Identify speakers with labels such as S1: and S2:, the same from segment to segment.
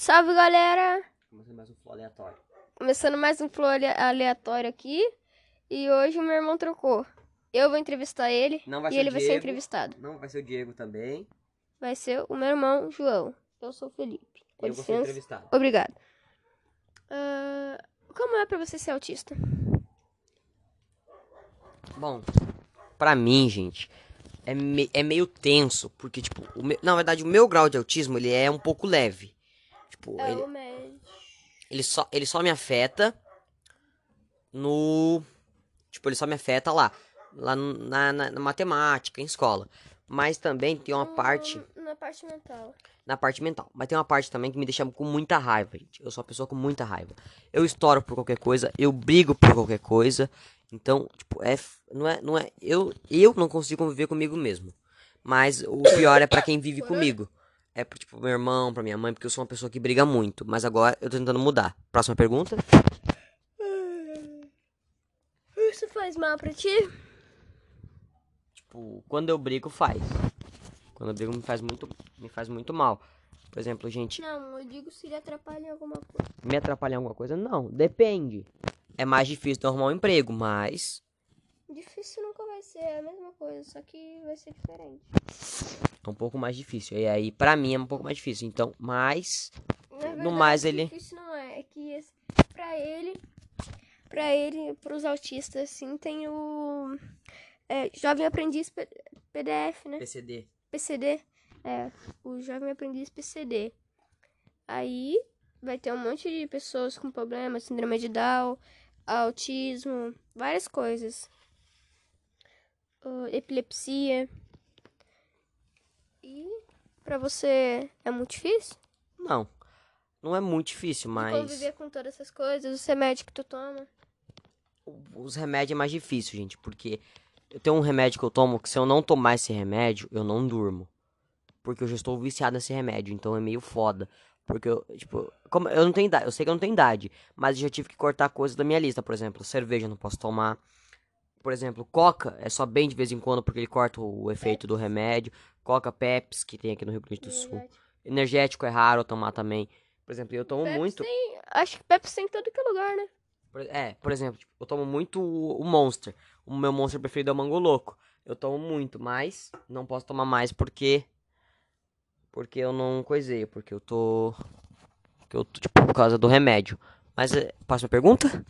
S1: Salve galera!
S2: Começando mais um flow aleatório.
S1: Começando mais um flow ale- aleatório aqui. E hoje o meu irmão trocou. Eu vou entrevistar ele
S2: Não vai
S1: e
S2: ser
S1: ele
S2: o
S1: vai ser
S2: Diego.
S1: entrevistado.
S2: Não vai ser o Diego também.
S1: Vai ser o meu irmão João. Eu sou o Felipe. Com
S2: eu vou ser
S1: licença.
S2: entrevistado.
S1: Obrigado. Ah, como é pra você ser autista?
S2: Bom, pra mim, gente, é, me- é meio tenso, porque, tipo, meu- na verdade, o meu grau de autismo, ele é um pouco leve. Tipo, ele,
S1: médico.
S2: ele, só, ele só me afeta no... Tipo, ele só me afeta lá, lá no- na, na, na matemática, em escola. Mas também tem uma parte
S1: Na parte mental.
S2: na parte mental. Mas tem uma parte também que me deixa com muita raiva, gente. Eu sou uma pessoa com muita raiva. Eu estouro por qualquer coisa, eu brigo por qualquer coisa. Então, tipo, é, não é, não é, eu, eu não consigo conviver comigo mesmo. Mas o pior é pra quem vive comigo. É pro, tipo, meu irmão, pra minha mãe, porque eu sou uma pessoa que briga muito. Mas agora eu tô tentando mudar. Próxima pergunta?
S1: Isso faz mal pra ti?
S2: Tipo, quando eu brigo, faz. Quando eu brigo, me faz muito, me faz muito mal. Por exemplo, gente,
S1: Não, eu digo se ele atrapalha em alguma coisa.
S2: me atrapalhar em alguma coisa? Não, depende. É mais difícil de arrumar um emprego, mas
S1: Difícil nunca vai ser, é a mesma coisa, só que vai ser diferente.
S2: é um pouco mais difícil. E aí, pra mim, é um pouco mais difícil. Então, mas
S1: verdade,
S2: mais, ele-
S1: Difícil não é, é que esse- pra ele, pra ele, pros autistas, assim, tem o é, Jovem Aprendiz PDF, né?
S2: PCD.
S1: PCD, é, o Jovem Aprendiz PCD. Aí vai ter um monte de pessoas com problemas, síndrome de Down, autismo, várias coisas. Ah, epilepsia. E pra você é muito difícil?
S2: Não. Não é muito difícil, mas
S1: Conviver com todas essas coisas, os remédios que tu toma.
S2: os remédios é mais difícil, gente, porque eu tenho um remédio que eu tomo que se eu não tomar esse remédio, eu não durmo. Porque eu já estou viciado nesse remédio, então é meio foda. Porque eu, tipo, como eu não tenho idade, eu sei que eu não tenho idade, mas eu já tive que cortar coisas da minha lista, por exemplo, cerveja eu não posso tomar. Por exemplo, Coca é só bem de vez em quando porque ele corta o efeito do remédio. Coca, Pepsi, que tem aqui no Rio Grande do Sul. Energético é raro tomar também. Por exemplo, eu tomo
S1: Pepsi
S2: muito.
S1: tem- acho que Pepsi tem em todo que é lugar, né?
S2: É, por exemplo, tipo, eu tomo muito o o Monster. O meu Monster preferido é o Mango Louco. Eu tomo muito, mas não posso tomar mais porque. Porque eu não coisei, porque eu tô. Porque eu tô, tipo, por causa do remédio. Mas, é, próxima pergunta?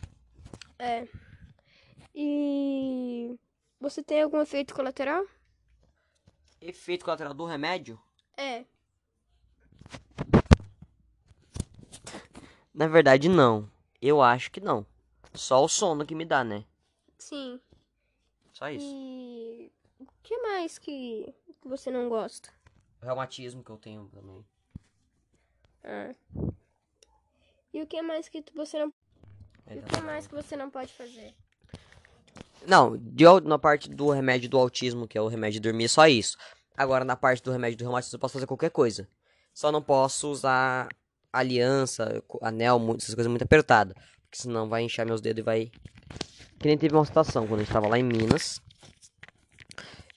S1: É. E você tem algum efeito colateral?
S2: Efeito colateral do remédio?
S1: É.
S2: Na verdade, não. Eu acho que não. Só o sono que me dá, né?
S1: Sim.
S2: Só isso.
S1: E o que mais que, que você não gosta?
S2: O reumatismo que eu tenho também.
S1: Ah. E o que mais que você não e o que mais que você não pode fazer?
S2: Não, na parte do remédio do autismo, que é o remédio de dormir, é só isso. Agora, na parte do remédio do reumatismo, eu posso fazer qualquer coisa. Só não posso usar aliança, anel, essas coisas muito apertadas. Porque senão vai inchar meus dedos e vai. Que nem teve uma situação quando a gente tava lá em Minas.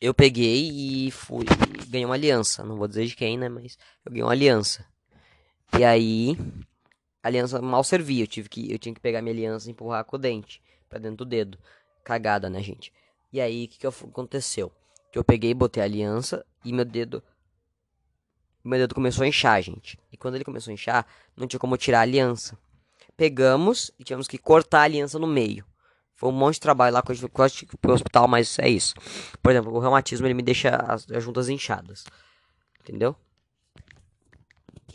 S2: Eu peguei e fui. ganhei uma aliança. Não vou dizer de quem, né? Mas eu ganhei uma aliança. E aí. A aliança mal servia. Eu, tive que, eu tinha que pegar minha aliança e empurrar com o dente pra dentro do dedo cagada, né, gente? E aí, o que, que eu- aconteceu? Que eu peguei, botei a aliança e meu dedo. Meu dedo começou a inchar, gente. E quando ele começou a inchar, não tinha como tirar a aliança. Pegamos e tivemos que cortar a aliança no meio. Foi um monte de trabalho lá, quase tive pro hospital, mas é isso. Por exemplo, o reumatismo ele me deixa as, as juntas inchadas. Entendeu?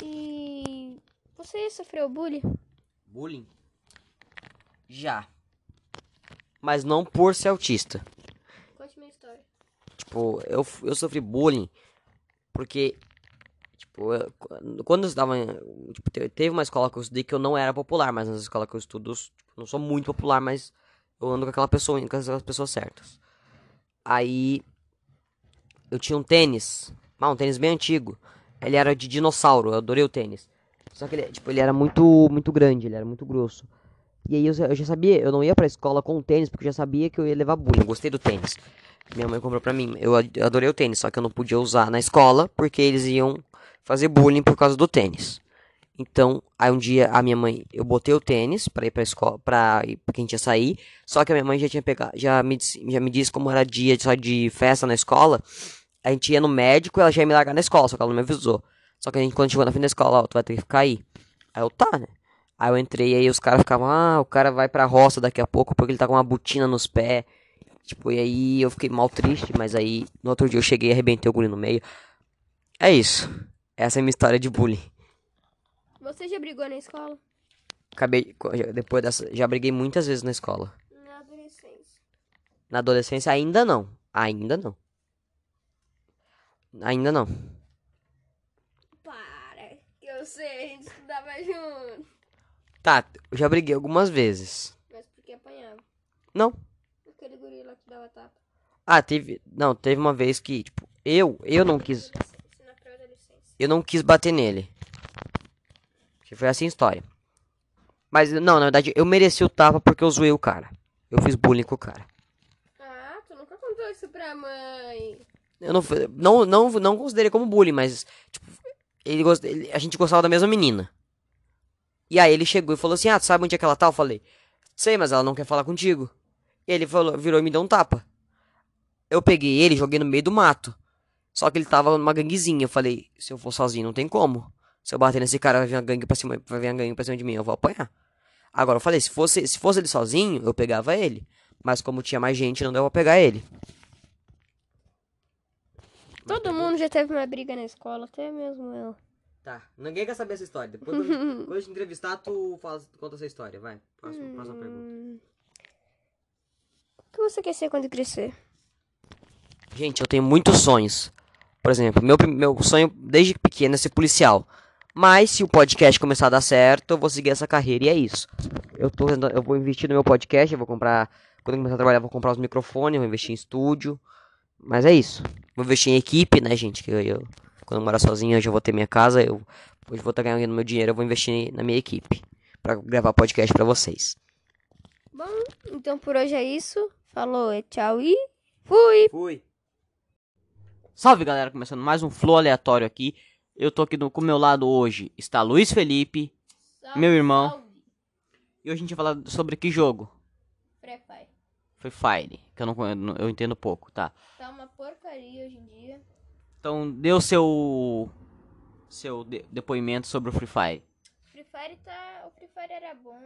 S1: E você sofreu bullying?
S2: Bullying? Já. Mas não por ser autista.
S1: Conte minha história.
S2: Tipo, eu, eu sofri bullying porque, tipo, eu- quando- eu estudava, em- tipo, te- teve uma escola que eu estudei que eu não era popular, mas nas escolas que eu estudo, eu tipo, não sou muito popular, mas eu ando com aquela pessoa, com aquelas pessoas certas. Aí, eu tinha um tênis, ah, um tênis bem antigo, ele era de dinossauro, eu adorei o tênis. Só que ele, tipo, ele era muito, muito grande, ele era muito grosso. E aí eu, já- eu já sabia, eu não ia pra escola com o tênis, porque eu já sabia que eu ia levar bullying, eu gostei do tênis. Minha mãe comprou pra mim. Eu ad- adorei o tênis, só que eu não podia usar na escola porque eles iam fazer bullying por causa do tênis. Então, aí um dia a minha mãe, eu botei o tênis pra ir pra escola, pra quem tinha sair. Só que a minha mãe já tinha pegado, já me, disse- já me disse como era dia só de festa na escola. A gente ia no médico, ela já ia me largar na escola, só que ela não me avisou. Só que a gente, quando chegou na fim da escola, ó, tu vai ter que ficar aí. Aí eu, tá, né? Aí eu entrei, aí os caras ficavam, ah, o cara vai pra roça daqui a pouco porque ele tá com uma botina nos pés. Tipo, e aí eu fiquei mal triste, mas aí no outro dia eu cheguei e arrebentei o guri no meio. É isso. Essa é a minha história de bullying.
S3: Você já brigou na escola?
S2: Acabei, já- depois dessa, já briguei muitas vezes na escola.
S3: Na adolescência.
S2: Na adolescência ainda não. Ainda não. Ainda não.
S3: Para, que eu sei, a gente estudava junto.
S2: Tá, eu já briguei algumas vezes.
S3: Mas porque apanhava.
S2: Não.
S3: Aquele guri lá que dava tapa.
S2: Ah, teve, não, teve uma vez que, tipo, eu, eu não quis, eu não quis bater nele. Que foi assim a história. Mas não, na verdade, eu mereci o tapa porque eu zoei o cara. Eu fiz bullying com o cara.
S3: Ah, tu nunca contou isso pra mãe.
S2: Eu não, não, não, não considerei como bullying, mas, tipo, ele, ele- a gente gostava da mesma menina. E aí ele chegou e falou assim, ah, sabe onde é que ela tá? Eu falei, sei, mas ela não quer falar contigo. E ele falou, virou e me deu um tapa. Eu peguei ele joguei no meio do mato. Só que ele tava numa ganguezinha. Eu falei, se eu for sozinho, não tem como. Se eu bater nesse cara, vai vir uma gangue pra cima, vai vir uma gangue pra cima de mim, eu vou apanhar. Agora eu falei, se fosse, se fosse ele sozinho, eu pegava ele. Mas como tinha mais gente, não deu pra pegar ele.
S3: Todo mundo já teve uma briga na escola, até mesmo eu.
S2: Tá, ninguém quer saber essa história. Depois, quando, quando eu te entrevistar, tu, fala, tu conta essa história. Vai, próxima, próxima pergunta.
S3: Hum. O que você quer ser quando crescer?
S2: Gente, eu tenho muitos sonhos. Por exemplo, meu, meu sonho desde pequeno é ser policial. Mas se o podcast começar a dar certo, eu vou seguir essa carreira e é isso. Eu, tô, eu vou investir no meu podcast, eu vou comprar. Quando eu começar a trabalhar, eu vou comprar os microfones, eu vou investir em estúdio. Mas é isso. Vou investir em equipe, né, gente? Que eu, eu- quando eu morar sozinho, eu já vou ter minha casa. Eu, hoje vou estar ganhando meu dinheiro, eu vou investir na minha equipe. Pra gravar podcast pra vocês.
S3: Bom, então por hoje é isso. Falou, é tchau e fui!
S2: Fui. Salve galera, começando mais um flow aleatório aqui. Eu tô aqui no, com o meu lado hoje. Está Luiz Felipe. Meu irmão. E hoje a gente vai falar sobre que jogo?
S3: Free Fire.
S2: Free Fire. Que eu não eu entendo pouco, tá?
S3: Tá uma porcaria hoje em dia.
S2: Então dê o seu. Seu de- depoimento sobre o Free Fire.
S3: Free Fire tá. O Free Fire era bom,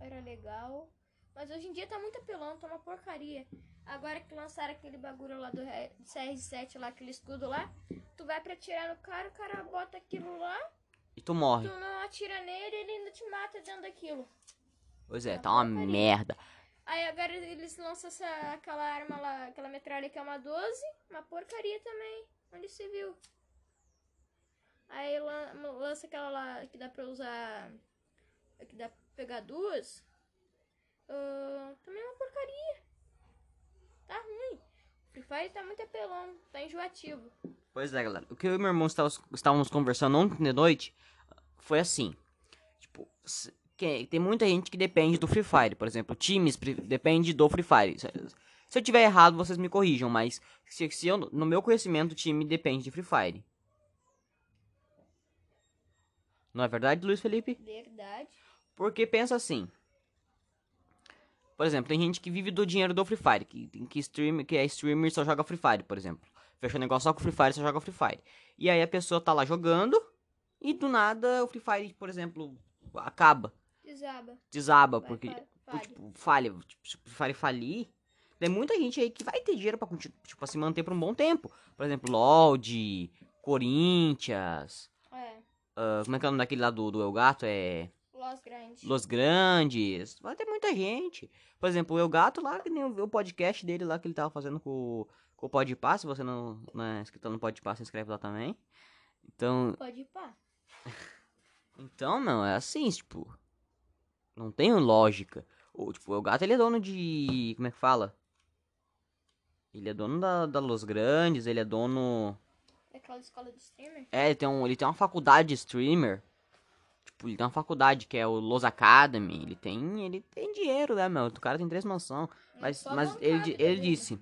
S3: era legal. Mas hoje em dia tá muito apelão, tá uma porcaria. Agora que lançaram aquele bagulho lá do Re- CR7 lá, aquele escudo lá, tu vai pra atirar no cara, o cara bota aquilo lá,
S2: E tu morre.
S3: tu não atira nele, ele ainda te mata dentro daquilo.
S2: Pois é, tá uma merda.
S3: Aí agora eles lançam essa, aquela arma lá, aquela metralha que é uma 12, uma porcaria também. Onde se viu? Aí lan- lança aquela lá que dá pra usar. Que dá pra pegar duas. Ah, também é uma porcaria. Tá ruim. Free Fire tá muito apelão, tá enjoativo.
S2: Pois é, galera. O que eu e meu irmão estávamos, conversando ontem de noite foi assim. Tipo, tem muita gente que depende do Free Fire. Por exemplo, times depende do Free Fire. Se, eu tiver errado, vocês me corrijam, mas se, se eu, no meu conhecimento, o time depende de Free Fire. Não é verdade, Luiz Felipe?
S3: Verdade.
S2: Porque pensa assim. Por exemplo, tem gente que vive do dinheiro do Free Fire, que, que, stream, que é streamer e só joga Free Fire, por exemplo. Fecha o negócio só com Free Fire, só joga Free Fire. E aí a pessoa tá lá jogando e do nada o Free Fire, por exemplo, acaba,
S3: Desaba.
S2: desaba,
S3: Vai,
S2: porque
S3: fa-
S2: tipo,
S3: falha.
S2: tipo, falha. Tipo, se o Free Fire falir, tem muita gente aí que vai ter dinheiro pra, conti- tipo, pra se manter por um bom tempo. Por exemplo, LoD, Corinthians,
S3: É.
S2: ah, como é que é o nome daquele lá do, do El Gato? É...
S3: Los Grandes.
S2: Los Grandes, vai ter muita gente. Por exemplo, o El Gato lá, que nem o podcast dele lá que ele tava fazendo com, o- com o Podpah, se você não, não é inscrito no Podpah, se inscreve lá também. Então,
S3: pá.
S2: então, não, é assim, tipo, não tem lógica. O, tipo, o Gato, ele é dono de, como é que fala? Ele é dono da, da Los Grandes, ele é dono...
S3: Daquela escola de streamer?
S2: É, ele tem, um, ele tem uma faculdade de streamer. Tipo, ele tem uma faculdade que é o Los Academy. Ele tem, ele tem dinheiro, né, meu? O cara tem três mansões. Mas,
S3: só
S2: mas ele, di- ele disse,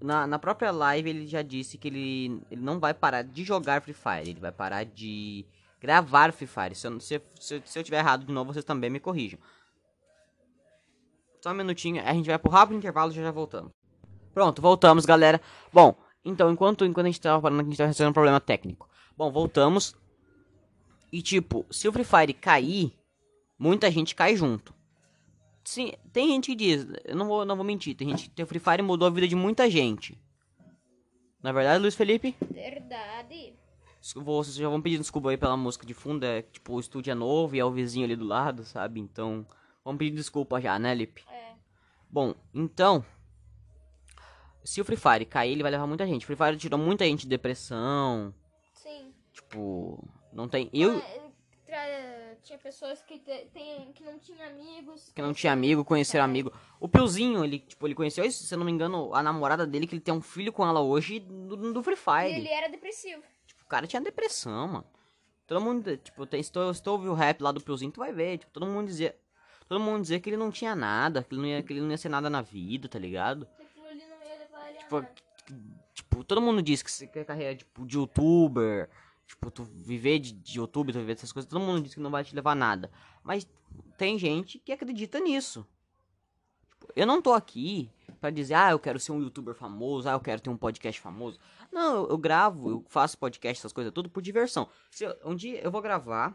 S2: na, na própria live ele já disse que ele, ele não vai parar de jogar Free Fire. Ele vai parar de
S4: Gravar Free Fire. Se eu, se, se, se eu tiver errado de novo, vocês também me corrijam. Só um minutinho, a gente vai pro rápido intervalo e já já voltamos. Pronto, voltamos, galera. Bom, então, enquanto, enquanto a gente tava falando, a gente tava resolvendo um problema técnico. Bom, voltamos. E tipo, se o Free Fire cair, muita gente cai junto. Sim, tem gente que diz, eu não vou, não vou mentir, tem gente que o Free Fire mudou a vida de muita gente. Na verdade, Luiz Felipe?
S3: Verdade.
S4: Vocês já vão pedir desculpa aí pela música de fundo, é tipo, o estúdio é novo e é o vizinho ali do lado, sabe? Então, vamos pedir desculpa já, né, Lipe?
S3: É.
S4: Bom, então, se o Free Fire cair, ele vai levar muita gente. O Free Fire tirou muita gente de depressão,
S3: Sim.
S4: tipo, não tem... Eu,
S3: tra- Tinha pessoas que, te- tem, que não tinham amigos.
S4: que não tinha amigo, conheceram amigo. O Piozinho, ele, tipo, ele conheceu, se eu não me engano, a namorada dele, que ele tem um filho com ela hoje, do, do Free
S3: E
S4: Fire.
S3: ele era depressivo.
S4: Tipo, o cara tinha depressão, mano. Todo mundo, tipo, tem, se tu, se tu ouvir o rap lá do Piozinho, tu vai ver, tipo, todo mundo dizia... Todo mundo dizia que ele não tinha nada, que ele não ia, que ele não ia ser nada na vida, tá ligado?
S3: Aquilo ali não ia levar ele a
S4: Tipo,
S3: nada.
S4: tipo, todo mundo diz que você quer carreira tipo, de youtuber, tipo, tu viver de, de YouTube, tu viver dessas coisas, todo mundo diz que não vai te levar a nada. Mas tem gente que acredita nisso. Tipo, eu não tô aqui pra dizer, ah, eu quero ser um youtuber famoso, ah, eu quero ter um podcast famoso. Não, eu, eu gravo, eu faço podcast, essas coisas tudo por diversão. Se eu- um dia eu vou gravar,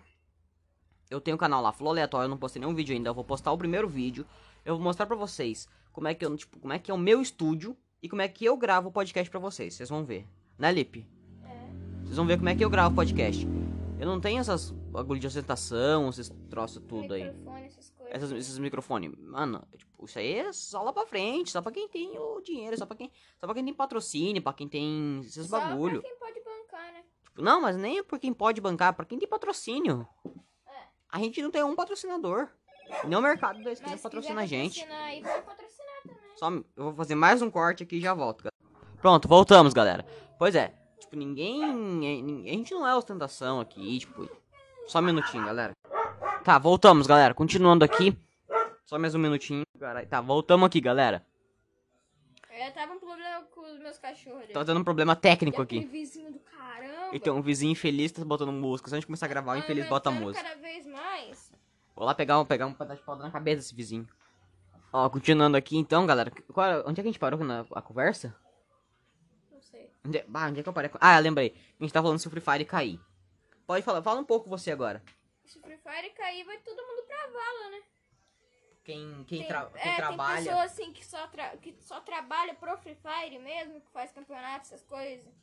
S4: eu tenho um canal lá, Flow Aleatório, eu não postei nenhum vídeo ainda, eu vou postar o primeiro vídeo. Eu vou mostrar pra vocês como é que eu, tipo, como é que é o meu estúdio e como é que eu gravo o podcast pra vocês. Vocês vão ver. Né, Lipe? Vocês vão ver como é que eu gravo o podcast. Eu não tenho essas bagulho de ostentação, esses troços tudo aí.
S3: Microfone, essas coisas.
S4: Essas, esses microfones. Mano, tipo, isso aí é só lá pra frente, só pra quem tem o dinheiro, só pra quem, só pra quem tem patrocínio, pra quem tem esses
S3: Só
S4: bagulho.
S3: pra quem pode bancar, né?
S4: Tipo, não, mas nem é por quem pode bancar, pra quem tem patrocínio.
S3: É.
S4: A gente não tem um patrocinador. Nem o mercado da esquina patrocina a gente.
S3: patrocinar aí, pode patrocinar.
S4: Só, eu vou fazer mais um corte aqui e já volto, galera. Pronto, voltamos, galera. Pois é, tipo, ninguém. A gente não é ostentação aqui, tipo. Só um minutinho, galera. Tá, voltamos, galera. Continuando aqui. Só mais um minutinho. Caralho. Tá, voltamos aqui, galera.
S3: Eu tava um problema com os meus cachorros.
S4: Tá dando um problema técnico aqui.
S3: vizinho do caramba.
S4: E tem um vizinho infeliz que tá botando música. Se a gente começar a gravar, o infeliz bota música.
S3: cada vez mais.
S4: Vou lá pegar um, pegar um pedaço de pau na cabeça desse vizinho. Ó, continuando aqui então, galera. Qual onde é que a gente parou na a conversa?
S3: Não sei.
S4: Onde, é- ah, onde é que eu parei? Ah, lembrei. A gente tá falando se o Free Fire cair. Pode falar, fala um pouco você agora.
S3: Se o Free Fire cair, vai todo mundo pra vala, né?
S4: Quem, quem,
S3: Tem-
S4: tra- quem
S3: é, tem
S4: trabalha.
S3: pessoas assim que só, que só trabalha pro Free Fire mesmo, que faz campeonato, essas coisas.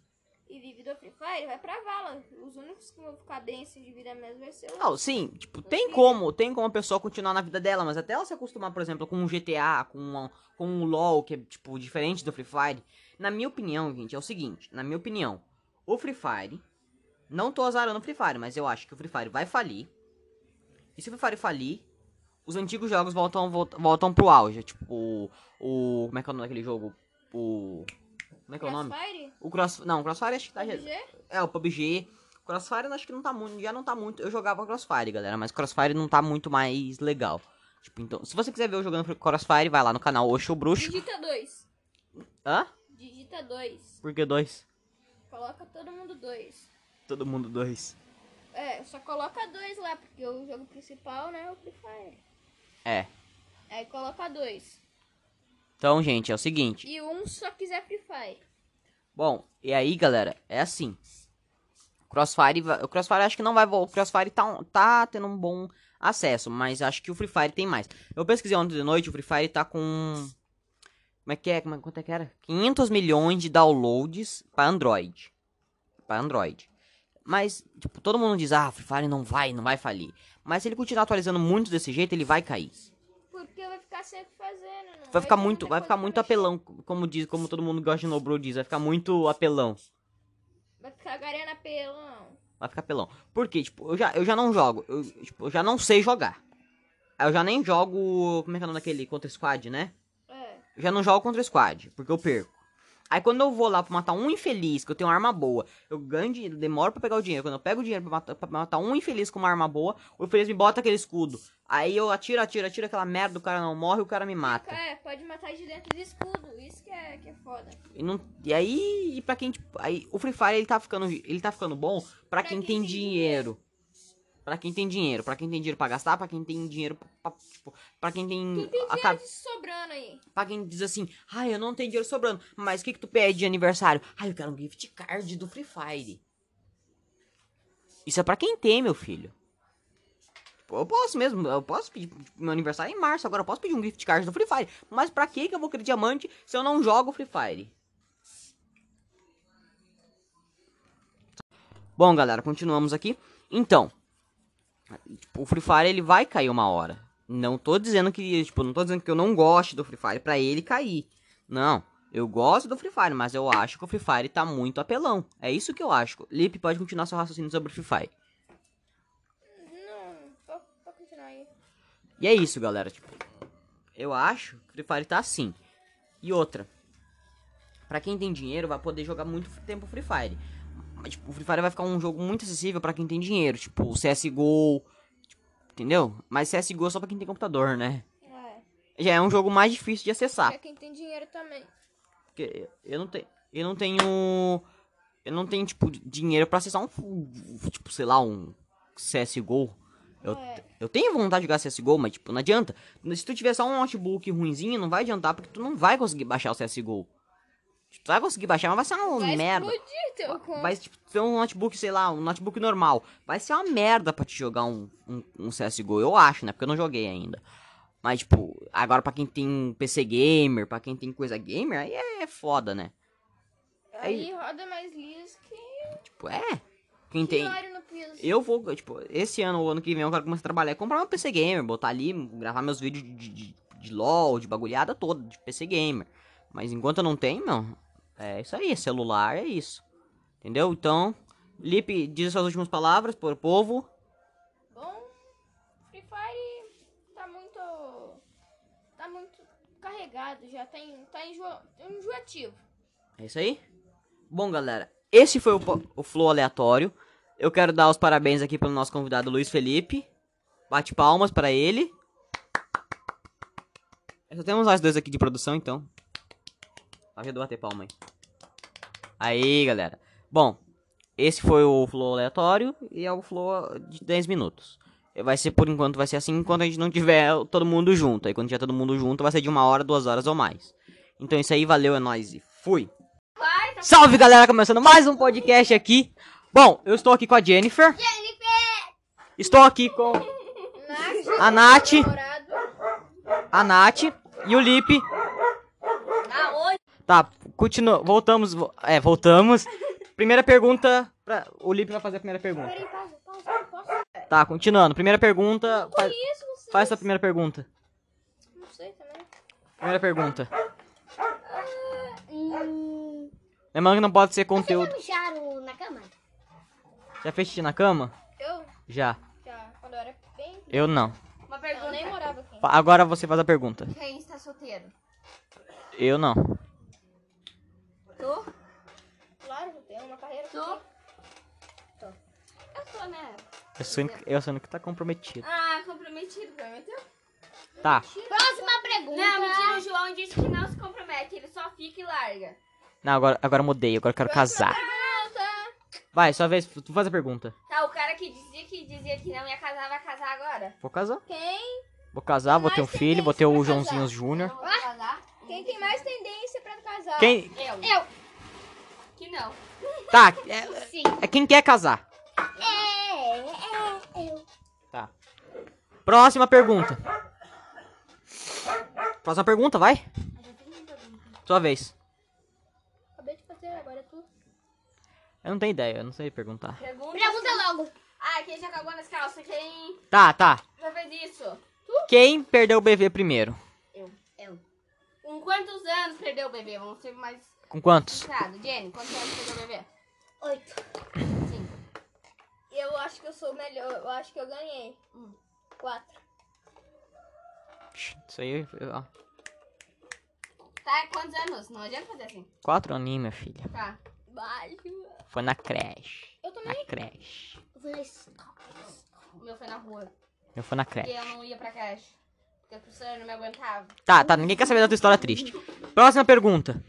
S3: E vive do Free Fire, vai pra vala. Os únicos que vão ficar bem assim de vida mesmo vai ser o.
S4: Não, sim, tipo, tem como, tem como a pessoa continuar na vida dela, mas até ela se acostumar, por exemplo, com um GTA, com um, com um LoL, que é, tipo, diferente do Free Fire. Na minha opinião, gente, é o seguinte, na minha opinião, o Free Fire, não tô azarando o Free Fire, mas eu acho que o Free Fire vai falir. E se o Free Fire falir, os antigos jogos voltam, voltam, voltam pro auge, tipo, o, o, como é que é o nome daquele jogo? O, como é que é o nome?
S3: Crossfire?
S4: O Cross, não, o Crossfire acho que tá...
S3: PUBG?
S4: É, o PUBG. Crossfire eu acho que não tá muito. Já não tá muito. Eu jogava Crossfire, galera. Mas Crossfire não tá muito mais legal. Tipo, então. Se você quiser ver eu jogando Crossfire, vai lá no canal Oxo Bruxo.
S3: Digita 2.
S4: Hã?
S3: Digita 2.
S4: Por que dois?
S3: Coloca todo mundo 2.
S4: Todo mundo dois.
S3: É, só coloca 2 lá, porque o jogo principal, né, é o Free Fire.
S4: É.
S3: Aí coloca 2.
S4: Então, gente, é o seguinte.
S3: E um só quiser Free Fire.
S4: Bom, e aí, galera, é assim. Crossfire, o Crossfire acho que não vai voltar. O Crossfire tá, tá tendo um bom acesso, mas acho que o Free Fire tem mais. Eu pesquisei ontem de noite, o Free Fire tá com. Como é que é? Como é, quanto é que era? 500 milhões de downloads pra Android. Pra Android. Mas, tipo, todo mundo diz, ah, Free Fire não vai, não vai falir. Mas se ele continuar atualizando muito desse jeito, ele vai cair.
S3: Porque vai ficar sempre fazendo. Não
S4: Vai ficar muito, vai ficar muito apelão, como diz, como todo mundo gosta de Nobro diz, vai ficar muito apelão.
S3: Vai ficar garena pelão.
S4: Vai ficar pelão. Por quê? Tipo, eu já, eu já não jogo. Eu, tipo, eu já não sei jogar. Eu já nem jogo. Como é que é o nome daquele? Contra Squad, né?
S3: É.
S4: Eu já não jogo contra Squad, porque eu perco. Aí quando eu vou lá pra matar um infeliz, que eu tenho uma arma boa, eu ganho dinheiro, demoro pra pegar o dinheiro. Quando eu pego o dinheiro pra matar, pra matar um infeliz com uma arma boa, o infeliz me bota aquele escudo. Aí eu atiro, atiro, atiro aquela merda, o cara não morre, o cara me mata.
S3: É, pode matar de dentro do escudo. Isso que é, que é foda.
S4: E, não, e aí, e pra quem, tipo, aí, o Free Fire, ele tá ficando, ele tá ficando bom pra
S3: Pra
S4: quem
S3: quem
S4: tem
S3: tem
S4: dinheiro. Pra quem tem dinheiro, pra quem tem dinheiro pra gastar, pra quem tem dinheiro pra, tipo, pra quem tem,
S3: Quem tem dinheiro
S4: ca-
S3: sobrando aí?
S4: pra quem diz assim, ah, eu não tenho dinheiro sobrando, mas o que que tu pede de aniversário? Ah, eu quero um gift card do Free Fire. Isso é pra quem tem, meu filho. Tipo, Eu posso mesmo, eu posso pedir, meu aniversário é em março, agora eu posso pedir um gift card do Free Fire. Mas pra que que eu vou querer diamante se eu não jogo Free Fire? Bom, galera, continuamos aqui. Então, tipo, o Free Fire ele vai cair uma hora. Não tô dizendo que, tipo, não tô dizendo que eu não gosto do Free Fire pra ele cair. Não, eu gosto do Free Fire, mas eu acho que o Free Fire tá muito apelão. É isso que eu acho. Lipe, pode continuar seu raciocínio sobre o Free Fire.
S3: Não, pode, pode continuar aí.
S4: E é isso, galera, tipo, eu acho que o Free Fire tá assim. E outra, pra quem tem dinheiro vai poder jogar muito tempo Free Fire. Mas, tipo, o Free Fire vai ficar um jogo muito acessível pra quem tem dinheiro, tipo, o CSGO, tipo, entendeu? Mas CSGO é só pra quem tem computador, né?
S3: É.
S4: Já é um jogo mais difícil de acessar.
S3: Pra quem tem dinheiro também.
S4: Porque eu não tenho. Eu não tenho. Eu não tenho, tipo, dinheiro pra acessar um. Tipo, sei lá, um CSGO. Eu,
S3: É.
S4: eu tenho vontade de jogar CSGO, mas, tipo, não adianta. Se tu tiver só um notebook ruinzinho, não vai adiantar, porque tu não vai conseguir baixar o CSGO. Tipo, tu vai conseguir baixar, mas vai ser uma
S3: Vai
S4: merda.
S3: explodir teu conto.
S4: Vai, tipo, ter um notebook, sei lá, um notebook normal. Vai ser uma merda pra te jogar um, um, um CSGO, eu acho, né? Porque eu não joguei ainda. Mas, tipo, agora pra quem tem PC gamer, pra quem tem coisa gamer, aí é foda, né?
S3: Aí roda mais liso que
S4: Tipo, é. Quem tem.
S3: No piso.
S4: Eu vou, tipo, esse ano ou ano que vem eu quero começar a trabalhar e comprar um PC gamer, botar ali, gravar meus vídeos de, de, de LOL, de bagulhada toda, de PC gamer. Mas enquanto eu não tenho, meu, é isso aí, celular é isso. Entendeu? Então, Lipe, diz as suas últimas palavras pro povo.
S3: Bom, Free Fire tá muito. tá muito carregado, já tem. tá enjo, enjoativo.
S4: É isso aí? Bom, galera, esse foi o, o Flow aleatório. Eu quero dar os parabéns aqui pelo nosso convidado Luiz Felipe. Bate palmas para ele. Só temos nós dois aqui de produção, então. Ajuda a bater palma aí. Aí, galera. Bom, esse foi o Flow aleatório e é o Flow de 10 minutos. Vai ser por enquanto, vai ser assim enquanto a gente não tiver todo mundo junto. Aí quando tiver todo mundo junto, vai ser de uma hora, duas horas ou mais. Então isso aí, valeu, é nóis e fui! Salve galera, começando mais um podcast aqui. Bom, eu estou aqui com a Jennifer. Estou aqui com a Nath, a Nath e o Lipe. Tá, continua, voltamos, vo- é, voltamos. Primeira pergunta, pra, o Lipe vai fazer a primeira pergunta.
S3: Peraí, pausa, pausa, posso?
S4: Tá, continuando. Primeira pergunta,
S3: Isso, você.
S4: faz a primeira pergunta.
S3: Não sei também.
S4: Primeira pergunta.
S5: Hum,
S4: Lembrando que não pode ser
S5: vocês
S4: conteúdo.
S5: já mijaram na cama?
S4: Já fez xixi na cama?
S3: Eu
S4: Já.
S3: já, quando eu era bem.
S4: Eu não.
S6: Uma
S3: Eu
S6: pergunta.
S3: nem morava aqui.
S4: Fa- Agora você faz a pergunta.
S6: Quem está solteiro?
S4: Eu não.
S6: Tu?
S3: Claro, eu carreira.
S6: Tu? Eu sou, né?
S4: Eu sou, eu sou o que tá comprometido.
S6: Ah, comprometido, prometeu?
S4: Tá.
S5: Próxima pergunta.
S6: Não, mentira, o João disse que não se compromete, ele só fica e larga.
S4: Não, agora, agora mudei. Agora eu quero casar. Vai, sua vez. Tu faz a pergunta.
S6: Tá, o cara que dizia que dizia que não ia casar, vai casar agora.
S4: Vou casar.
S3: Quem?
S4: Vou casar, vou ter um filho, vou ter o Joãozinho Júnior.
S6: Casar?
S3: Quem tem mais tendência pra casar?
S4: Quem.
S6: Eu.
S5: Eu.
S6: Que não.
S4: Tá, é,
S5: Sim.
S4: é quem quer casar.
S5: É, é, eu.
S4: Tá. Próxima pergunta. Próxima pergunta, vai. Sua vez.
S3: Acabei de fazer, agora é tu.
S4: Eu não tenho ideia, eu não sei perguntar.
S6: Pergunta.
S5: Pergunta logo.
S6: Ah, quem já cagou nas calças? Quem
S4: Tá, tá.
S6: já fez isso?
S4: Quem perdeu o bebê primeiro?
S6: Eu. Eu. Com quantos anos perdeu o bebê? Vamos ser mais
S4: Com quantos?
S6: centrado. Jenny, quantos anos perdeu o bebê?
S5: Oito.
S6: Sim.
S3: Eu acho que eu sou o melhor. Eu acho que eu ganhei.
S6: Hum.
S3: Quatro.
S4: Isso aí, ó.
S6: Tá, quantos anos? Não adianta fazer assim.
S4: Quatro aninhos, minha filha.
S6: Tá.
S3: Baixo.
S4: Foi na creche.
S3: Eu
S4: Na
S3: também.
S4: creche.
S5: Eu vou na escola.
S6: O meu foi na rua.
S4: Eu fui na
S6: Porque
S4: creche.
S6: eu não ia pra creche. Porque a professora não me aguentava.
S4: Tá, tá, ninguém quer saber da tua história triste. Próxima pergunta.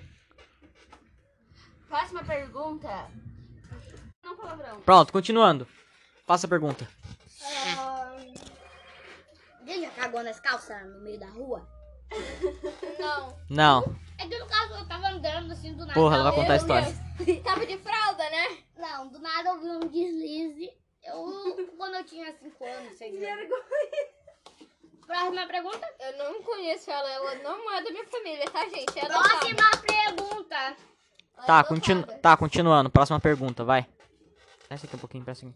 S6: Próxima pergunta. Não palavrão.
S4: Pronto, continuando. Faça a pergunta.
S5: cagou nas calças no meio da rua?
S3: Não.
S4: Não.
S5: É que no caso eu tava andando assim do nada.
S4: Porra, ela vai contar a história.
S3: Tava de fralda, né?
S5: Não, do nada eu vi um deslize. Eu, quando eu tinha 5 anos, 6 anos. Próxima pergunta?
S3: Eu não conheço ela, ela não é da minha família, tá, gente? Ela
S5: Próxima pergunta.
S4: Tá,
S3: é
S4: continu tá, continuando. Próxima pergunta, vai. Essa aqui um pouquinho, presta aqui.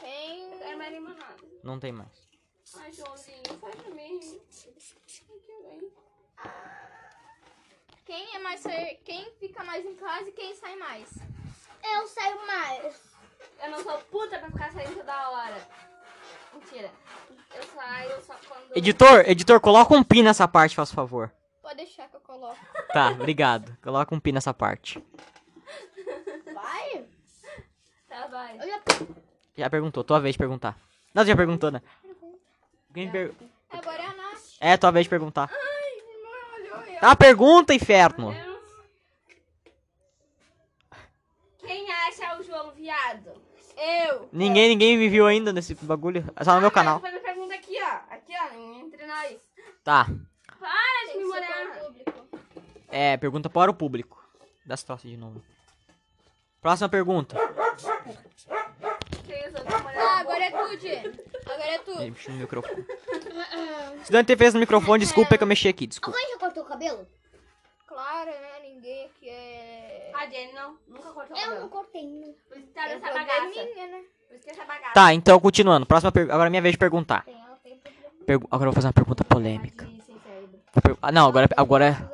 S3: Quem...
S6: É mais limonada.
S4: Não tem mais.
S6: Ai, Joãozinho, faz pra mim.
S3: Quem é mais... Quem fica mais em casa e quem sai mais?
S5: Eu saio mais.
S6: Eu não sou puta pra ficar saindo toda hora. Mentira. Eu saio só quando.
S4: Editor, editor, coloca um pi nessa parte, faz favor.
S3: Pode deixar que eu coloco.
S4: Tá, obrigado. Coloca um pi nessa parte.
S5: Vai?
S6: Tá, vai.
S5: Eu já
S4: Já perguntou, tua vez de perguntar. Não, tu já perguntou, né? Quem per...
S3: Agora é a Nath.
S4: É, tua vez de perguntar. Tá, pergunta, inferno.
S6: Eu não- Quem acha o João viado?
S3: Eu.
S4: Ninguém, ninguém me viu ainda nesse bagulho. É só no meu canal.
S6: Faz a pergunta aqui, ó. Aqui, ó, entre nós.
S4: Tá.
S6: Para de me
S3: público.
S4: É, pergunta para o público. Dá essa troça de novo. Próxima pergunta.
S6: Quem usou pra molhar
S3: Ah, agora é tu, Di. Agora é tu.
S4: Mexi no microfone. Se deu interferência no microfone, desculpa é que eu mexi aqui, desculpa.
S5: Alguém já cortou o cabelo?
S3: Claro, né? Ninguém aqui é...
S6: A Jenny não, nunca cortou o
S5: Eu não cortei. não.
S6: Por isso que tá
S3: É
S6: nessa bagaça.
S3: probleminha, né?
S6: Por isso que essa bagaça.
S4: Tá, então continuando. Próxima pergunta. Agora é minha vez de perguntar.
S3: Tem, ela tem problema.
S4: Pergu- Agora eu vou fazer uma pergunta polêmica.
S6: De sem cérebro.
S4: Vou per- Ah, não, agora, agora,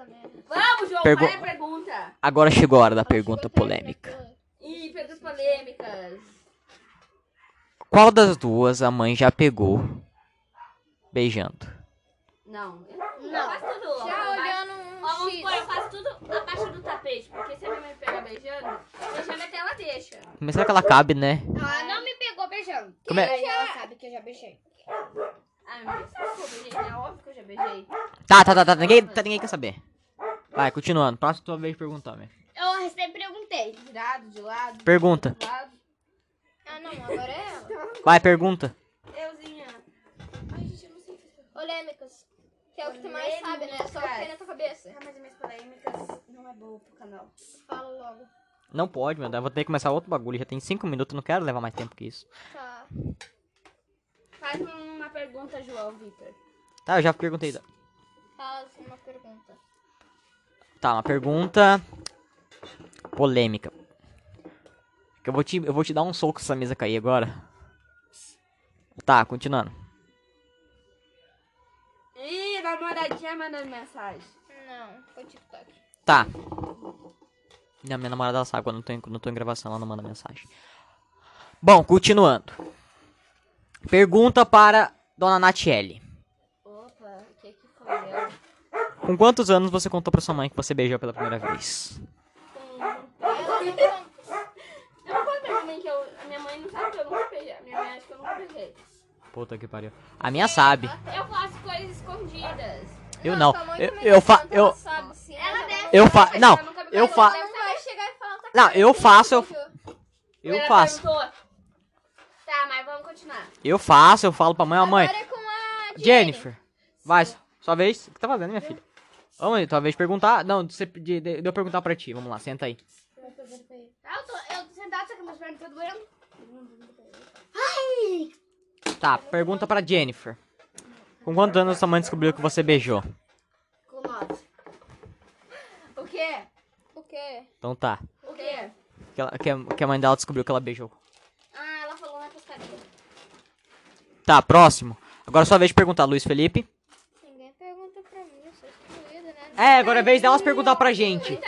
S6: Vamos, João,
S4: Pergu-
S6: vai a pergunta.
S4: agora chegou a hora da pergunta polêmica.
S6: Ih, perguntas polêmicas.
S4: Qual das duas a mãe já pegou beijando?
S6: Não, eu não, faço tudo. ó,
S3: Já
S6: abaixo-
S3: olhando
S6: Ó,
S3: um
S6: vamos
S3: X.
S6: supor, eu faço tudo abaixo do tapete. Porque se a minha mãe pega beijando, beijando até ela deixa.
S4: Mas será que ela cabe, né?
S5: Ela não me pegou beijando.
S4: Como é-
S5: Aí ela sabe que eu já beijei.
S6: Ah, minha mãe sabe que eu beijei, né? Óbvio que eu já beijei.
S4: Tá, tá, tá, tá. Ninguém, tá, ninguém quer saber. Vai, continuando. Próxima tua vez de perguntar, minha.
S5: Eu sempre perguntei.
S6: Virado, de lado,
S4: Pergunta.
S6: do lado.
S3: Ah, não, agora é ela.
S4: Vai, pergunta.
S6: Euzinha. Ai, gente, eu não sei fazer.
S3: Polêmicas. Que é o que tu mais sabe, né? Só o que tem na tua cabeça.
S6: Ah, mas as minhas polêmicas não é boa pro canal.
S3: Fala logo.
S4: Não pode, meu. Deus. Eu vou ter que começar outro bagulho. Já tem cinco minutos. eu Não quero levar mais tempo que isso.
S3: Tá.
S6: Faz uma pergunta, João Vitor.
S4: Tá, eu já perguntei.
S3: Fala uma pergunta.
S4: Tá, uma pergunta polêmica. Que Eu vou te, eu vou te dar um soco se essa mesa cair agora. Tá, continuando.
S6: Ih, namoradinha mandando mensagem.
S3: Não, foi TikTok.
S4: Tá. Não, minha namorada ela sabe quando eu tô em, não tô em gravação, ela não manda mensagem. Bom, continuando. Pergunta para Dona Natiele.
S6: Opa, o que que foi eu?
S4: Com quantos anos você contou pra sua mãe que você beijou pela primeira vez?
S6: Eu não contei pra mim que eu. A minha mãe não sabe que eu nunca beijei. A minha mãe acha que eu nunca beijei.
S4: Puta que pariu. A minha sabe.
S6: Eu faço coisas escondidas.
S4: Eu não.
S3: Tua mãe
S4: Eu,
S3: não
S4: fa eu eu fa não, eu fa
S3: Não
S4: Não, eu faço, eu- faço.
S6: Tá, mas vamos continuar.
S4: Eu faço, eu falo pra mãe, mãe.
S3: É a Jenny.
S4: Jennifer, vai, sua vez. O que tá fazendo, minha filha? Vamos aí, tua vez perguntar. Não, de, de, de, eu perguntar pra ti. Vamos lá, senta aí.
S6: Ah, eu tô, eu tô sentada, só que meus pernas estão doendo.
S4: Tá, pergunta pra Jennifer. Com quantos anos sua mãe descobriu que você beijou?
S6: Com nove. O quê?
S3: O quê?
S4: Então tá.
S6: O quê?
S4: Que, ela- que a, que a mãe dela descobriu que ela beijou.
S6: Ah, ela falou na pescaria.
S4: Tá, próximo. Agora é sua vez de perguntar, Luiz Felipe.
S3: Ninguém pergunta pra mim, eu sou excluída, né?
S4: É, agora é vez delas perguntar pra gente.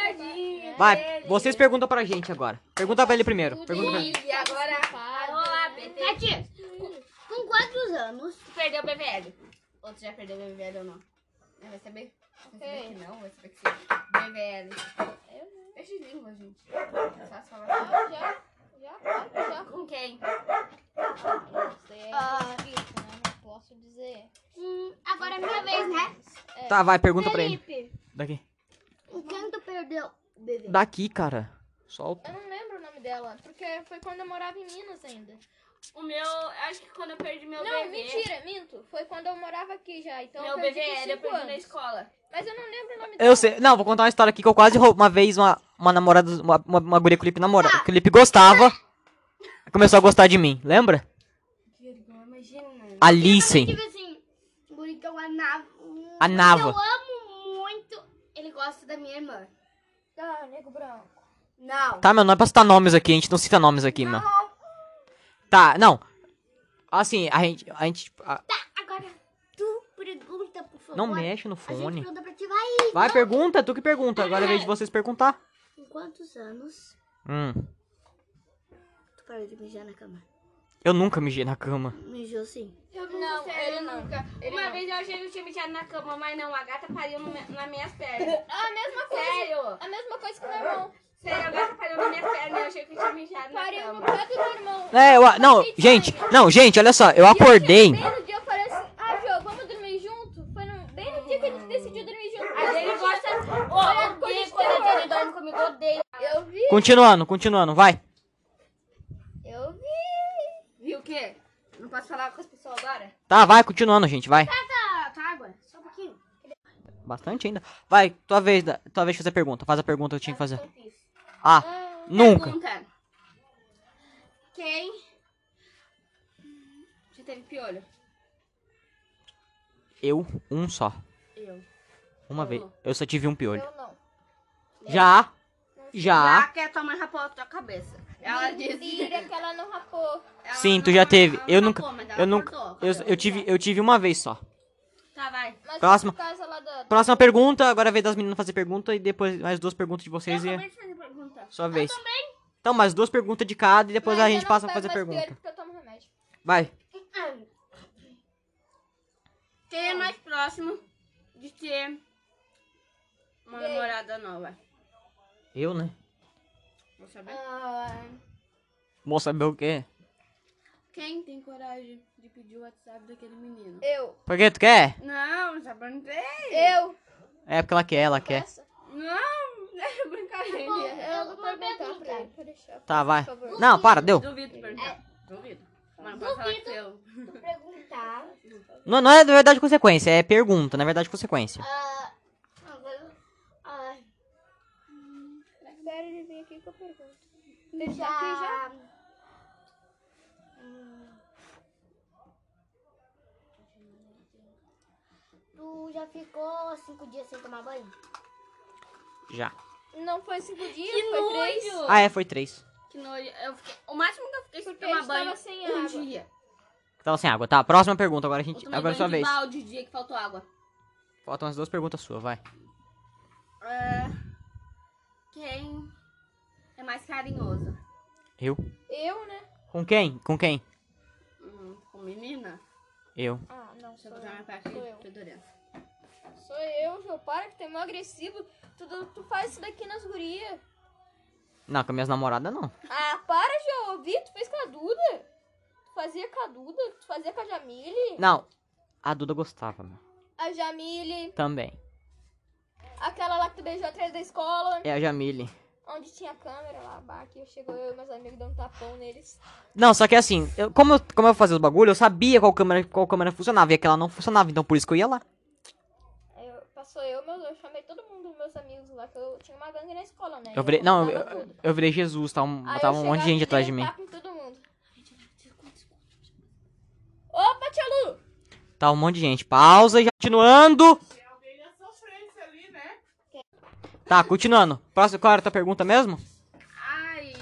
S4: Vai, vocês perguntam pra gente agora. Pergunta pra ele primeiro. Pergunta pra ele.
S5: Com, com quantos anos?
S6: Tu perdeu o BVL. Ou tu já perdeu o BVL ou não? É, Vai saber? Vai saber que não, vai saber que sim. BVL. Deixa de língua, gente. É fácil falar.
S3: Ah, já, já, claro, já.
S6: Com quem?
S3: Isso aí é
S5: Ah.
S3: difícil, né? Não posso dizer.
S5: Hum, agora é minha vez, né?
S4: Tá, vai, pergunta pra ele.
S5: Felipe,
S4: Daqui.
S5: com quem tu perdeu o bebê?
S4: Daqui, cara. Solta.
S3: Eu não lembro o nome dela. Porque foi quando eu morava em Minas ainda.
S6: O meu, acho que quando eu perdi meu
S3: não,
S6: bebê.
S3: mentira, minto. Foi quando eu morava aqui já. Então
S6: Meu
S3: eu perdi
S6: bebê era, eu perdi na
S3: anos.
S6: escola.
S3: Mas eu não lembro o nome
S4: Eu
S3: dela.
S4: sei. Não, vou contar uma história aqui que eu quase roubei uma vez uma, uma namorada. Uma, uma, uma guria que o namora. Que o Felipe gostava. Começou a gostar de mim, lembra?
S6: Imagina.
S4: Alice.
S5: Tipo assim, o guri que eu amava.
S4: A Nava.
S5: Eu amo muito. Ele gosta da minha irmã.
S3: Ah, nego branco.
S5: Não.
S4: Tá, meu, não é pra citar nomes aqui, a gente não cita nomes aqui, meu. Tá, não. Assim, a gente. A gente a-
S5: Agora, tu pergunta, por favor.
S4: não mexe no
S5: A gente
S4: fone.
S5: pergunta pra ti, vai.
S4: Vai, pergunta, tu que pergunta. Agora é vez de vocês perguntar.
S5: Com quantos anos
S4: Hum.
S5: tu parou de mijar na cama?
S4: Eu nunca mijei na cama.
S5: Mijou sim.
S6: Eu
S3: Não, ele
S6: nunca.
S3: Ele
S6: Uma
S3: não.
S6: vez eu achei que eu tinha mijado na cama, mas não, a gata pariu no nas minhas pernas.
S3: A mesma coisa.
S6: Sério?
S3: A mesma coisa que o meu irmão.
S6: Sério, a pernas, eu achei que eu tinha mijado na
S3: Pariu no
S6: cama.
S3: do irmão.
S4: É, eu, a- não, gente, não, gente, olha só, eu acordei.
S3: Bem no dia eu falei assim, ah, Jô, vamos dormir junto? Foi no, bem no dia que a gente decidiu dormir junto.
S6: A Jenny gosta. Ô,
S3: Olha,
S6: odeio quando a. Jenny dorme comigo, eu odeio.
S3: Eu vi,
S4: Continuando, continuando, vai.
S3: eu vi.
S6: Viu o quê? Não posso falar com as pessoas agora?
S4: Tá, vai, continuando, gente, vai.
S5: Tá, tá água. Só um pouquinho.
S4: Bastante ainda. Vai, tua vez, da- tua vez de fazer pergunta. Faz a pergunta que eu tinha que fazer.
S6: Eu.
S4: Ah, nunca.
S6: Pergunta. Quem já teve piolho?
S4: Eu, um só.
S6: Eu.
S4: Uma vez. Eu só tive um piolho.
S3: Eu não.
S4: Já.
S6: Já
S4: Já.
S6: que a tua mãe rapou a tua cabeça. Ela disse.
S3: Que ela não rapou.
S6: ela
S4: Sim, tu
S6: não-
S4: já teve.
S6: ela
S4: Eu
S6: não
S4: nunca.
S6: rapou, mas ela
S4: Eu nunca.
S6: cortou
S4: Eu, eu tive, eu tive uma vez só.
S6: Tá, vai.
S3: Mas
S4: Próxima.
S3: por causa lá da...
S4: Próxima pergunta, agora é a vez das meninas fazer pergunta e depois mais duas perguntas de
S6: Eu
S4: vocês e
S6: acabei de fazer pergunta.
S4: Sua vez. Então, mais duas perguntas de cada e depois
S3: Mas
S4: a
S3: eu
S4: gente passa a fazer
S3: mais
S4: pergunta.
S3: piolho Porque eu tomo remédio.
S4: Vai.
S6: Quem é mais próximo de ter uma
S3: Gay.
S6: namorada nova?
S4: Eu, né?
S6: Vou saber.
S3: Ah,
S4: Vou saber o quê?
S6: Quem tem coragem de pedir o WhatsApp daquele menino?
S3: eu.
S4: Por que tu quer?
S6: Não, já perguntei.
S3: Eu.
S4: É porque ela quer, ela quer.
S3: Essa.
S6: Não, é brincadeira.
S3: Eu vou
S5: uma
S3: perguntar
S5: pergunta.
S3: pra ele. Pra deixar.
S4: Tá, vai.
S3: Por favor.
S4: Não, para, deu.
S6: Duvido perguntar. Duvido. Mas não pode falar que foi eu.
S5: Perguntar.
S4: Não, não é verdade consequência, é pergunta, na verdade consequência.
S5: Ah, agora. Ah,
S3: Espera ele vir aqui que eu pergunto. Ele
S5: já.
S3: aqui já?
S5: Hum. Tu já ficou cinco dias sem tomar banho?
S4: Já.
S3: Não foi cinco dias,
S6: Que
S3: foi três.
S6: nojo.
S4: Ah, é, foi três.
S6: Que nojo. Eu fiquei... O máximo que eu fiquei sem
S3: Porque
S6: tomar
S3: a gente tava
S6: banho
S3: sem
S6: um
S3: água.
S6: dia.
S4: Tava sem água. Tá, próxima pergunta. Agora a
S6: Eu
S4: gente.
S6: tomei
S4: Agora é
S6: banho
S4: sua
S6: de
S4: vez.
S6: balde o dia que faltou água.
S4: Faltam as duas perguntas suas, vai.
S6: É, Quem é mais carinhoso?
S4: Eu?
S3: Eu, né?
S4: Com quem? Com quem?
S6: Hum, com menina?
S4: Eu.
S3: Ah, não,
S6: Deixa
S3: sou
S6: eu minha
S3: eu.
S6: parte
S3: Sou
S6: aqui.
S3: eu.
S6: Tô adorando.
S3: Sou eu, Jô. Para que tu é mó agressivo. Tu, tu, faz isso daqui nas gurias.
S4: Não, com minhas namoradas não.
S3: Ah, para. Eu vi, tu fez com a Duda. Tu fazia com a Duda, tu fazia com a Jamile.
S4: Não. A Duda gostava, meu.
S3: A Jamile.
S4: Também.
S3: Aquela lá que tu beijou atrás da escola.
S4: É a Jamile.
S3: Onde tinha câmera lá, aqui chegou eu e meus amigos dando um tapão neles.
S4: Não, só que assim, eu- como, eu, como eu fazia os bagulho, eu sabia qual câmera, qual câmera funcionava e aquela não funcionava, então por isso que eu ia lá.
S3: Aí eu, eu, meu, eu chamei todo mundo, meus amigos lá, que eu tinha uma gangue na escola, né?
S4: Eu virei, não, eu,
S3: tudo.
S4: eu virei Jesus, tava, um-
S3: Aí
S4: tava
S3: eu
S4: um monte de gente atrás de mim.
S3: em todo mundo. Opa, tia Lu!
S4: Tava um monte de gente. Pausa e já continuando. Tá, continuando. Próximo, qual era a tua pergunta mesmo?
S6: Ai,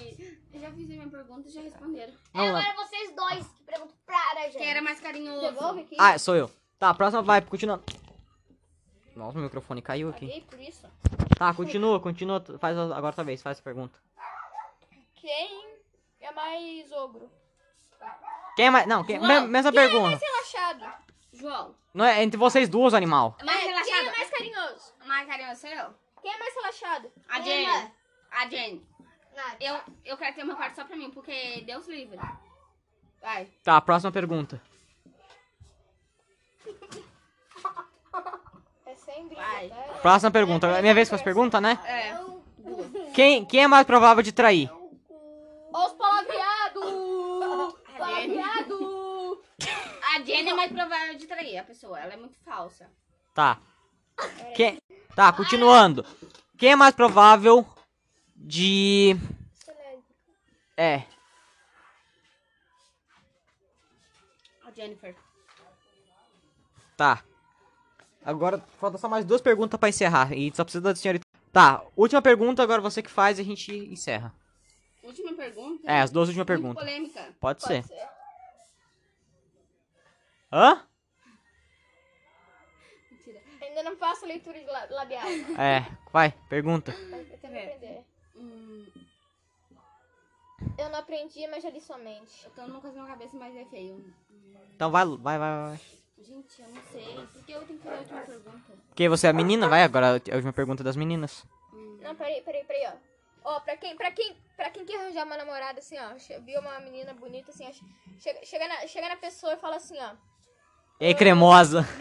S6: eu já fiz a minha pergunta e já responderam.
S4: Vamos lá.
S5: Agora vocês dois que perguntam pra gente.
S6: Quem era mais carinhoso?
S3: Devolve aqui.
S4: Ah, sou eu. Tá, próxima vai, continuando. Nossa, meu microfone caiu aqui.
S3: Por isso.
S4: Tá, continua, continua. Faz a- agora tua vez, faz a pergunta.
S3: Quem é mais ogro?
S4: Quem é mais. Não, quem,
S6: João,
S4: me- mesma pergunta.
S3: Relaxado.
S6: João.
S4: Não é entre vocês duas, animal.
S6: Mais
S3: É,
S6: relaxado?
S3: Quem é mais carinhoso?
S6: Mais carinhoso sou eu?
S3: Quem é mais relaxado?
S6: A
S5: Quem é?
S6: A Jenny.
S5: Nath.
S6: Eu, eu quero ter uma parte só pra mim, porque Deus livre. Vai.
S4: Tá, próxima pergunta.
S3: É sem briga,
S6: Vai.
S3: tá?
S4: Próxima pergunta. É minha vez com as perguntas, né?
S6: É.
S4: Quem, quem é mais provável de trair?
S3: Os
S6: Jenny. A Jenny é mais provável de trair a pessoa. Ela é muito falsa.
S4: Tá. Quem... Tá, continuando. Quem é mais provável de. É.
S6: A Jennifer.
S4: Tá. Agora falta só mais duas perguntas pra encerrar. E só precisa da senhorita. Tá, última pergunta, agora você que faz e a gente encerra.
S6: Última pergunta.
S4: É, as duas últimas perguntas.
S6: polêmica.
S4: Pode, ser.
S3: ser.
S4: Hã?
S6: Mentira.
S3: Ainda não faço leitura de la- labial.
S4: É, vai, pergunta.
S3: Eu aprender.
S6: Hum,
S3: não aprendi, mas já li sua mente.
S6: eu tô numa coisa na minha cabeça, mas é feio.
S4: Então vai, vai, vai, vai.
S6: Gente, eu não sei. Por que eu tenho que fazer a última pergunta?
S4: Porque você é a menina, vai, agora a última pergunta das meninas.
S3: Não, peraí, peraí, peraí, ó. Ó, pra quem, pra quem, pra quem quer arranjar uma namorada, assim, ó, viu uma menina bonita, assim, ó, chega, chega, na, chega na pessoa e fala assim, ó.
S4: Ei, cremosa.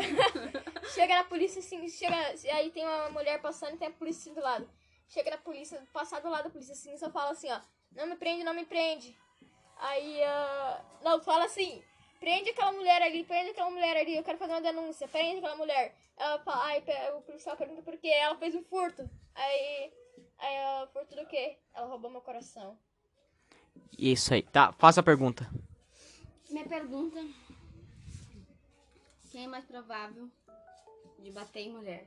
S3: Chega na polícia, assim, chega, aí tem uma mulher passando e tem a polícia assim do lado. Chega na polícia, passar do lado da polícia, assim, só fala assim, ó, não me prende, não me prende. Aí, ah, não, fala assim, prende aquela mulher ali, prende aquela mulher ali, eu quero fazer uma denúncia, prende aquela mulher. Ela fala, aí pe- o policial pergunta por quê, ela fez um furto. Aí, aí ela, furto do quê? Ela roubou meu coração.
S4: Isso aí. Tá, faça a pergunta.
S6: Minha pergunta. Quem é mais provável de bater em mulher?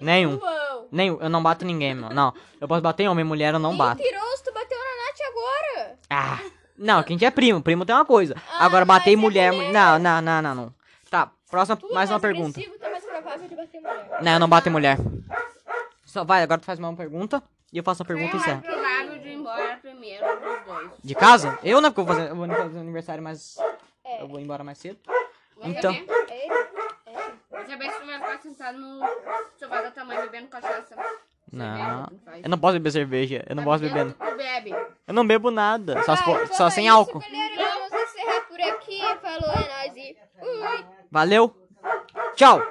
S4: Nenhum.
S3: Uou!
S4: Nenhum. Eu não bato ninguém, meu. Não. Eu posso bater em homem, mulher eu não bato.
S3: Mentiroso, tu bateu na Nath agora!
S4: Ah. Não, que a gente é primo. Primo tem uma coisa. Agora, bater em
S3: mas é
S4: mulher.
S3: mulher.
S4: Não, não, não, não, não. Tá, próxima,
S3: Tu é
S4: mais uma pergunta.
S3: é mais provável de bater em mulher.
S4: Não, eu não bato em mulher. Só vai, agora tu faz mais uma pergunta. E eu faço a pergunta e
S6: é mais provável de ir embora primeiro dos dois?
S4: De casa? Eu não, porque eu vou fazer, eu vou fazer aniversário, mas
S3: É.
S4: eu vou embora mais cedo.
S6: Você
S4: Então.
S6: vê?
S3: É
S6: vê se tu vai ficar sentado no sofá da tua mãe bebendo cachaça.
S4: Não.
S6: Cerveja.
S4: Eu não posso beber cerveja. Eu não posso beber.
S6: Tu bebe.
S4: Eu não bebo nada. Só,
S3: Ah, então
S4: só sem
S3: isso,
S4: álcool.
S3: Galera, vamos encerrar por aqui. Falou, é nóis e fui.
S4: Valeu. Tchau.